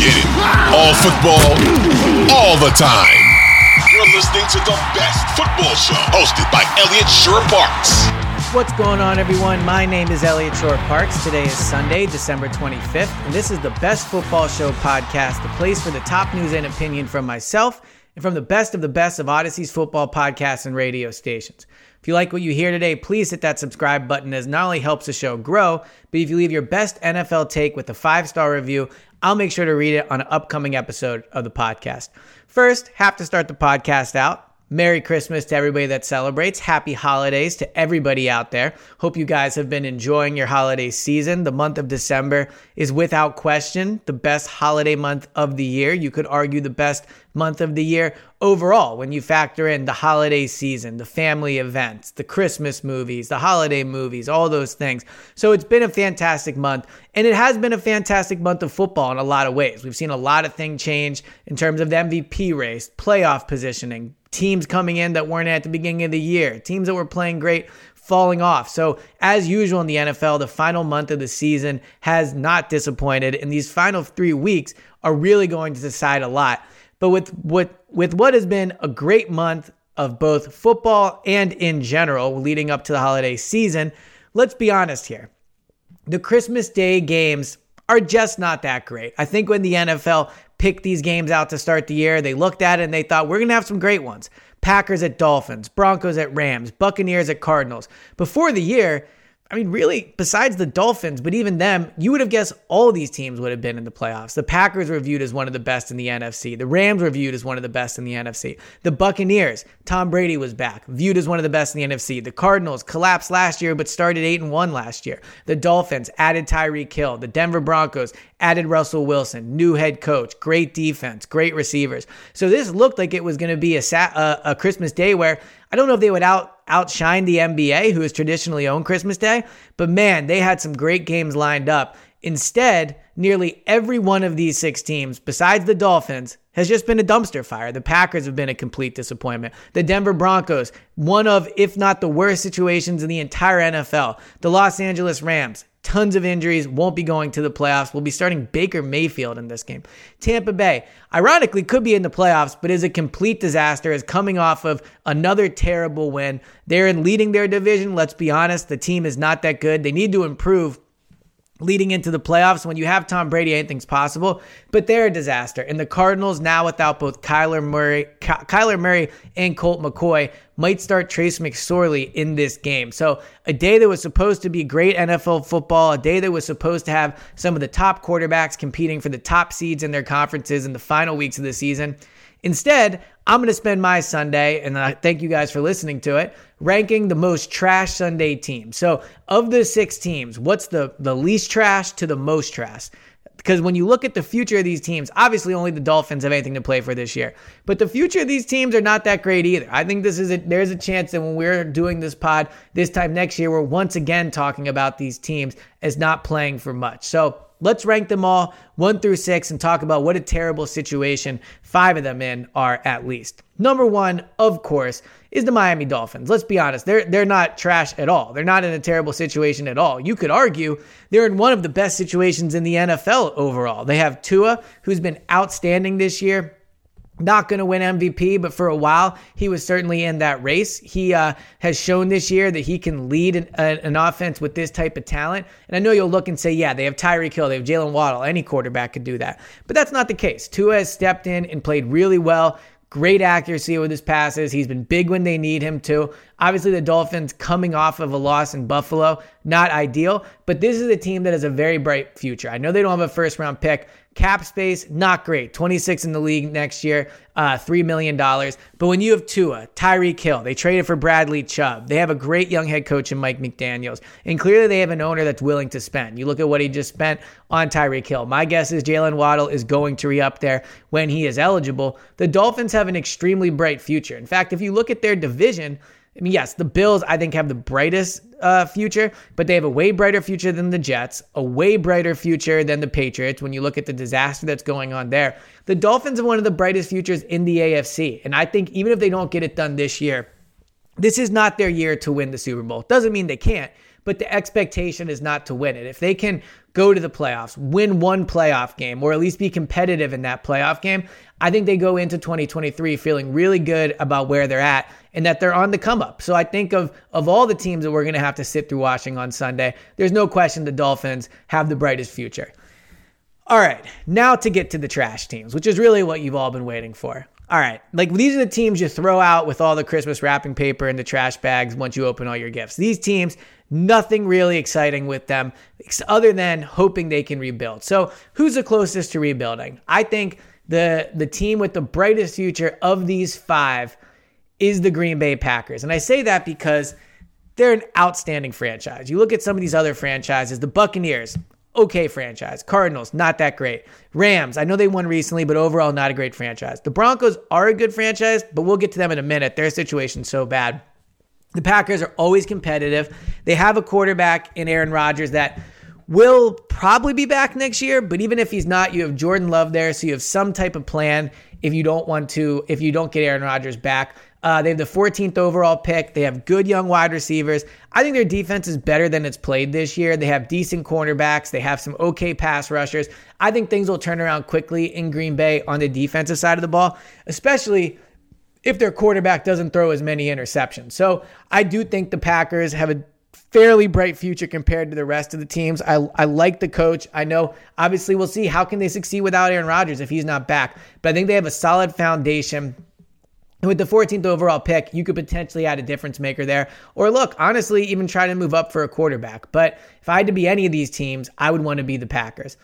get it. All football, all the time. You're listening to the best football show hosted by Elliot Shorr-Parks. What's going on, everyone? My name is Elliot Shorr-Parks. Today is Sunday, December 25th, and this is the Best Football Show podcast, the place for the top news and opinion from myself and from the best of the best of Audacy's football podcasts and radio stations. If you like what you hear today, please hit that subscribe button as not only helps the show grow, but if you leave your best NFL take with a five star review, I'll make sure to read it on an upcoming episode of the podcast. First, have to start the podcast out. Merry Christmas to everybody that celebrates. Happy holidays to everybody out there. Hope you guys have been enjoying your holiday season. The month of December is without question the best holiday month of the year. You could argue the best month of the year overall when you factor in the holiday season, the family events, the Christmas movies, the holiday movies, all those things. So it's been a fantastic month. And it has been a fantastic month of football in a lot of ways. We've seen a lot of things change in terms of the MVP race, playoff positioning, teams coming in that weren't at the beginning of the year, teams that were playing great falling off. So, as usual in the NFL, the final month of the season has not disappointed, and these final three weeks are really going to decide a lot. But with what with what has been a great month of both football and in general leading up to the holiday season, let's be honest here. The Christmas Day games are just not that great. I think when the NFL picked these games out to start the year. They looked at it and they thought, we're going to have some great ones. Packers at Dolphins, Broncos at Rams, Buccaneers at Cardinals. Before the year, I mean, really, besides the Dolphins, but even them, you would have guessed all these teams would have been in the playoffs. The Packers were viewed as one of the best in the NFC. The Rams were viewed as one of the best in the NFC. The Buccaneers, Tom Brady was back, viewed as one of the best in the NFC. The Cardinals collapsed last year, but started 8 and 1 last year. The Dolphins added Tyreek Hill. The Denver Broncos added Russell Wilson, new head coach, great defense, great receivers. So this looked like it was going to be a, a, Christmas day where I don't know if they would out outshine the NBA, who is traditionally owned Christmas Day, but man, they had some great games lined up. Instead, nearly every one of these six teams, besides the Dolphins, has just been a dumpster fire. The Packers have been a complete disappointment. The Denver Broncos, one of, if not the worst situations in the entire NFL. The Los Angeles Rams, tons of injuries, won't be going to the playoffs. We'll be starting Baker Mayfield in this game. Tampa Bay, ironically, could be in the playoffs, but is a complete disaster, is coming off of another terrible win. They're in leading their division. Let's be honest, the team is not that good. They need to improve leading into the playoffs. When you have Tom Brady, anything's possible, but they're a disaster. And the Cardinals, now without both Kyler Murray, Kyler Murray and Colt McCoy, might start Trace McSorley in this game. So a day that was supposed to be great NFL football, a day that was supposed to have some of the top quarterbacks competing for the top seeds in their conferences in the final weeks of the season. Instead, I'm going to spend my Sunday, and I thank you guys for listening to it, ranking the most trash Sunday team. So, of the six teams, what's the, the least trash to the most trash? Because when you look at the future of these teams, obviously only the Dolphins have anything to play for this year. But the future of these teams are not that great either. I think this is a, there's a chance that when we're doing this pod this time next year, we're once again talking about these teams as not playing for much. So Let's rank them all one through six and talk about what a terrible situation five of them in are at least. Number one, of course, is the Miami Dolphins. Let's be honest, they're they're not trash at all. They're not in a terrible situation at all. You could argue they're in one of the best situations in the NFL overall. They have Tua, who's been outstanding this year not going to win MVP, but for a while he was certainly in that race. He uh, has shown this year that he can lead an, an, offense with this type of talent. And I know you'll look and say, yeah, they have Tyreek Hill, they have Jaylen Waddle. Any quarterback could do that, but that's not the case. Tua has stepped in and played really well. Great accuracy with his passes. He's been big when they need him to. Obviously, the Dolphins coming off of a loss in Buffalo, not ideal, but this is a team that has a very bright future. I know they don't have a first round pick, Cap space, not great. 26 in the league next year, uh, $3 million. But when you have Tua, Tyreek Hill, they traded for Bradley Chubb. They have a great young head coach in Mike McDaniels. And clearly they have an owner that's willing to spend. You look at what he just spent on Tyreek Hill. My guess is Jaylen Waddle is going to re up there when he is eligible. The Dolphins have an extremely bright future. In fact, if you look at their division, I mean, yes, the Bills, I think, have the brightest uh, future, but they have a way brighter future than the Jets, a way brighter future than the Patriots when you look at the disaster that's going on there. The Dolphins have one of the brightest futures in the AFC. And I think even if they don't get it done this year, this is not their year to win the Super Bowl. Doesn't mean they can't, but the expectation is not to win it. If they can go to the playoffs, win one playoff game, or at least be competitive in that playoff game, I think they go into 2023 feeling really good about where they're at and that they're on the come up. So I think of of all the teams that we're going to have to sit through watching on Sunday, there's no question the Dolphins have the brightest future. All right, now to get to the trash teams, which is really what you've all been waiting for. All right, like these are the teams you throw out with all the Christmas wrapping paper and the trash bags once you open all your gifts. These teams, nothing really exciting with them other than hoping they can rebuild. So, who's the closest to rebuilding? I think the the team with the brightest future of these 5 is the Green Bay Packers. And I say that because they're an outstanding franchise. You look at some of these other franchises, the Buccaneers, okay franchise. Cardinals, not that great. Rams, I know they won recently, but overall, not a great franchise. The Broncos are a good franchise, but we'll get to them in a minute. Their situation's so bad. The Packers are always competitive. They have a quarterback in Aaron Rodgers that will probably be back next year, but even if he's not, you have Jordan Love there, so you have some type of plan if you don't want to, if you don't get Aaron Rodgers back. Uh, they have the 14th overall pick. They have good young wide receivers. I think their defense is better than it's played this year. They have decent cornerbacks. They have some okay pass rushers. I think things will turn around quickly in Green Bay on the defensive side of the ball, especially if their quarterback doesn't throw as many interceptions. So I do think the Packers have a fairly bright future compared to the rest of the teams. I, I like the coach. I know obviously we'll see how can they succeed without Aaron Rodgers if he's not back. But I think they have a solid foundation with the 14th overall pick, you could potentially add a difference maker there. Or look, honestly, even try to move up for a quarterback. But if I had to be any of these teams, I would want to be the Packers.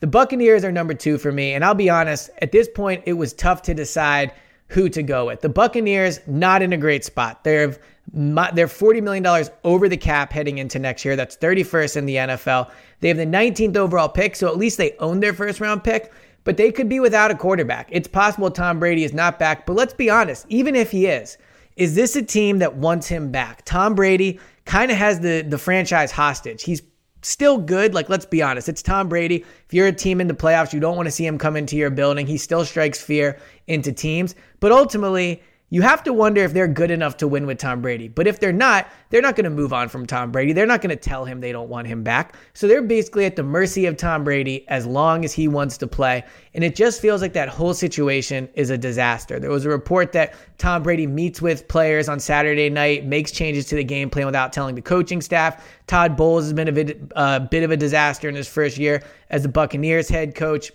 The Buccaneers are number two for me. And I'll be honest, at this point, it was tough to decide who to go with. The Buccaneers, not in a great spot. They're they're $40 million over the cap heading into next year. That's 31st in the NFL. They have the 19th overall pick, so at least they own their first round pick but they could be without a quarterback. It's possible Tom Brady is not back, but let's be honest, even if he is, is this a team that wants him back? Tom Brady kind of has the the franchise hostage. He's still good. Like, let's be honest, it's Tom Brady. If you're a team in the playoffs, you don't want to see him come into your building. He still strikes fear into teams. But ultimately, you have to wonder if they're good enough to win with Tom Brady. But if they're not, they're not going to move on from Tom Brady. They're not going to tell him they don't want him back. So they're basically at the mercy of Tom Brady as long as he wants to play. And it just feels like that whole situation is a disaster. There was a report that Tom Brady meets with players on Saturday night, makes changes to the game plan without telling the coaching staff. Todd Bowles has been a bit, uh, bit of a disaster in his first year as the Buccaneers head coach.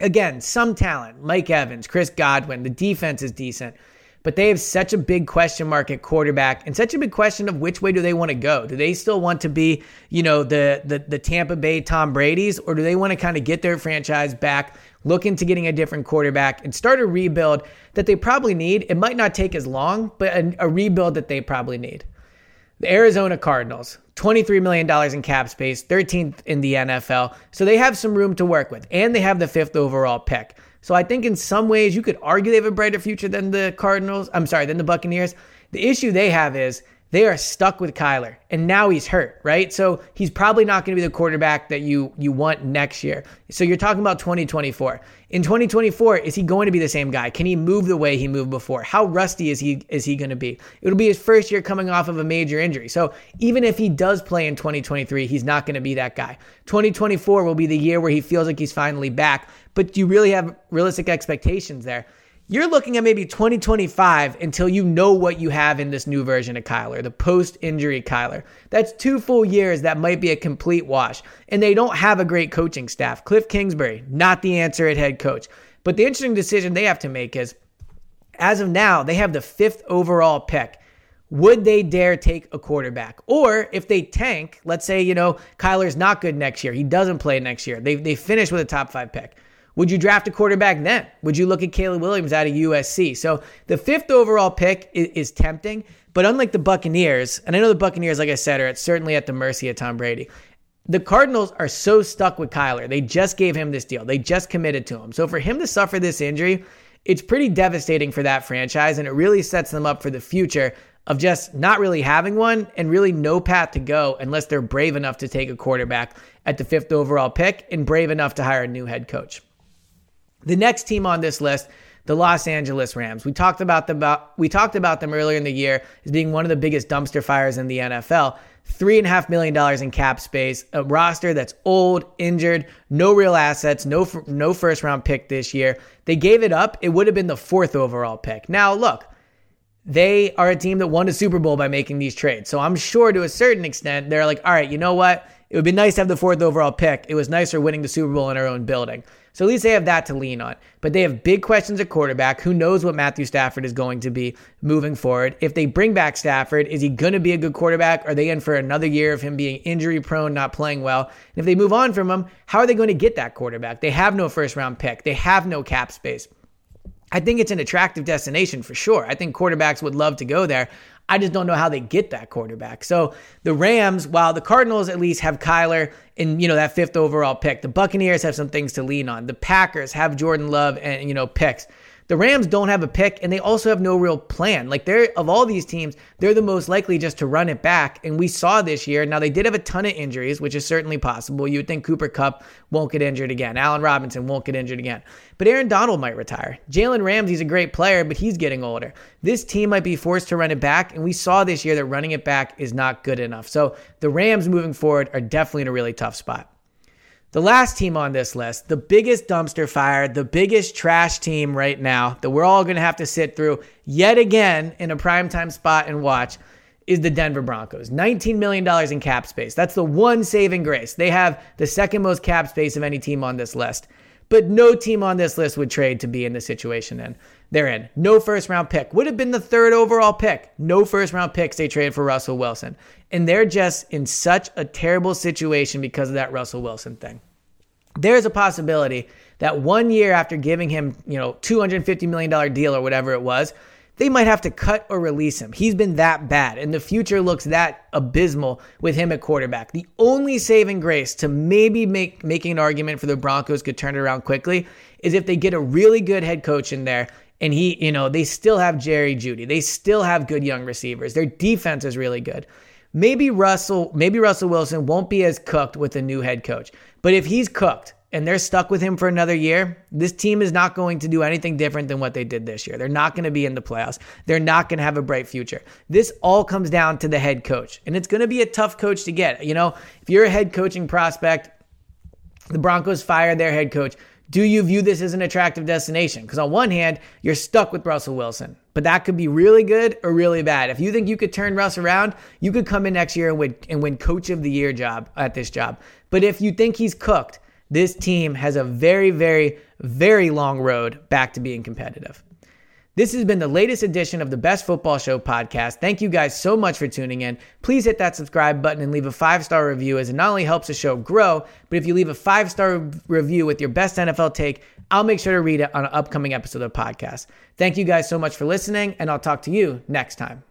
Again, some talent, Mike Evans, Chris Godwin. The defense is decent but they have such a big question mark at quarterback and such a big question of which way do they want to go? Do they still want to be, you know, the the, the Tampa Bay Tom Brady's, or do they want to kind of get their franchise back, look into getting a different quarterback, and start a rebuild that they probably need? It might not take as long, but a, a rebuild that they probably need. The Arizona Cardinals, $23 million in cap space, 13th in the NFL. So they have some room to work with, and they have the fifth overall pick. So I think in some ways you could argue they have a brighter future than the Cardinals. I'm sorry, than the Buccaneers. The issue they have is they are stuck with Kyler, and now he's hurt, right? So he's probably not going to be the quarterback that you you want next year. So you're talking about 2024. In 2024, is he going to be the same guy? Can he move the way he moved before? How rusty is he is he going to be? It'll be his first year coming off of a major injury. So even if he does play in 2023, he's not going to be that guy. 2024 will be the year where he feels like he's finally back. But do you really have realistic expectations there? You're looking at maybe 2025 until you know what you have in this new version of Kyler, the post injury Kyler. That's two full years that might be a complete wash. And they don't have a great coaching staff. Cliff Kingsbury, not the answer at head coach. But the interesting decision they have to make is as of now, they have the fifth overall pick. Would they dare take a quarterback? Or if they tank, let's say, you know, Kyler's not good next year, he doesn't play next year, they, they finish with a top five pick. Would you draft a quarterback then? Would you look at Caleb Williams out of USC? So the fifth overall pick is, is, tempting, but unlike the Buccaneers, and I know the Buccaneers, like I said, are certainly at the mercy of Tom Brady. The Cardinals are so stuck with Kyler. They just gave him this deal. They just committed to him. So for him to suffer this injury, it's pretty devastating for that franchise, and it really sets them up for the future of just not really having one and really no path to go unless they're brave enough to take a quarterback at the fifth overall pick and brave enough to hire a new head coach. The next team on this list, the Los Angeles Rams. We talked about them about we talked about them earlier in the year as being one of the biggest dumpster fires in the NFL. Three and a half million dollars in cap space, a roster that's old, injured, no real assets, no no first round pick this year. They gave it up. It would have been the fourth overall pick. Now look, they are a team that won a Super Bowl by making these trades. So I'm sure to a certain extent they're like, all right, you know what? It would be nice to have the fourth overall pick. It was nicer winning the Super Bowl in our own building. So at least they have that to lean on. But they have big questions at quarterback. Who knows what Matthew Stafford is going to be moving forward? If they bring back Stafford, is he going to be a good quarterback? Are they in for another year of him being injury prone, not playing well? And if they move on from him, how are they going to get that quarterback? They have no first round pick, they have no cap space. I think it's an attractive destination for sure. I think quarterbacks would love to go there. I just don't know how they get that quarterback. So the Rams, while the Cardinals at least have Kyler in, you know, that fifth overall pick, the Buccaneers have some things to lean on. The Packers have Jordan Love and, you know, picks. The Rams don't have a pick and they also have no real plan. Like they're of all these teams, they're the most likely just to run it back. And we saw this year. Now they did have a ton of injuries, which is certainly possible. You would think Cooper Kupp won't get injured again. Allen Robinson won't get injured again. But Aaron Donald might retire. Jalen Ramsey's a great player, but he's getting older. This team might be forced to run it back. And we saw this year that running it back is not good enough. So the Rams moving forward are definitely in a really tough spot. The last team on this list, the biggest dumpster fire, the biggest trash team right now that we're all going to have to sit through yet again in a primetime spot and watch is the Denver Broncos. $19 million in cap space. That's the one saving grace. They have the second most cap space of any team on this list. But no team on this list would trade to be in the situation in. They're in. No first round pick. Would have been the third overall pick. No first round picks they traded for Russell Wilson. And they're just in such a terrible situation because of that Russell Wilson thing. There's a possibility that one year after giving him, you know, $250 million deal or whatever it was, they might have to cut or release him. He's been that bad, and the future looks that abysmal with him at quarterback. The only saving grace to maybe make making an argument for the Broncos could turn it around quickly is if they get a really good head coach in there and he, you know, they still have Jerry Jeudy. They still have good young receivers. Their defense is really good. Maybe Russell, maybe Russell Wilson won't be as cooked with a new head coach. But if he's cooked and they're stuck with him for another year, this team is not going to do anything different than what they did this year. They're not going to be in the playoffs. They're not going to have a bright future. This all comes down to the head coach. And it's going to be a tough coach to get. You know, if you're a head coaching prospect, the Broncos fired their head coach do you view this as an attractive destination? Because on one hand, you're stuck with Russell Wilson, but that could be really good or really bad. If you think you could turn Russ around, you could come in next year and win, and win coach of the year job at this job. But if you think he's cooked, this team has a very, very, very long road back to being competitive. This has been the latest edition of the Best Football Show podcast. Thank you guys so much for tuning in. Please hit that subscribe button and leave a five star review as it not only helps the show grow, but if you leave a five star review with your best NFL take, I'll make sure to read it on an upcoming episode of the podcast. Thank you guys so much for listening, and I'll talk to you next time.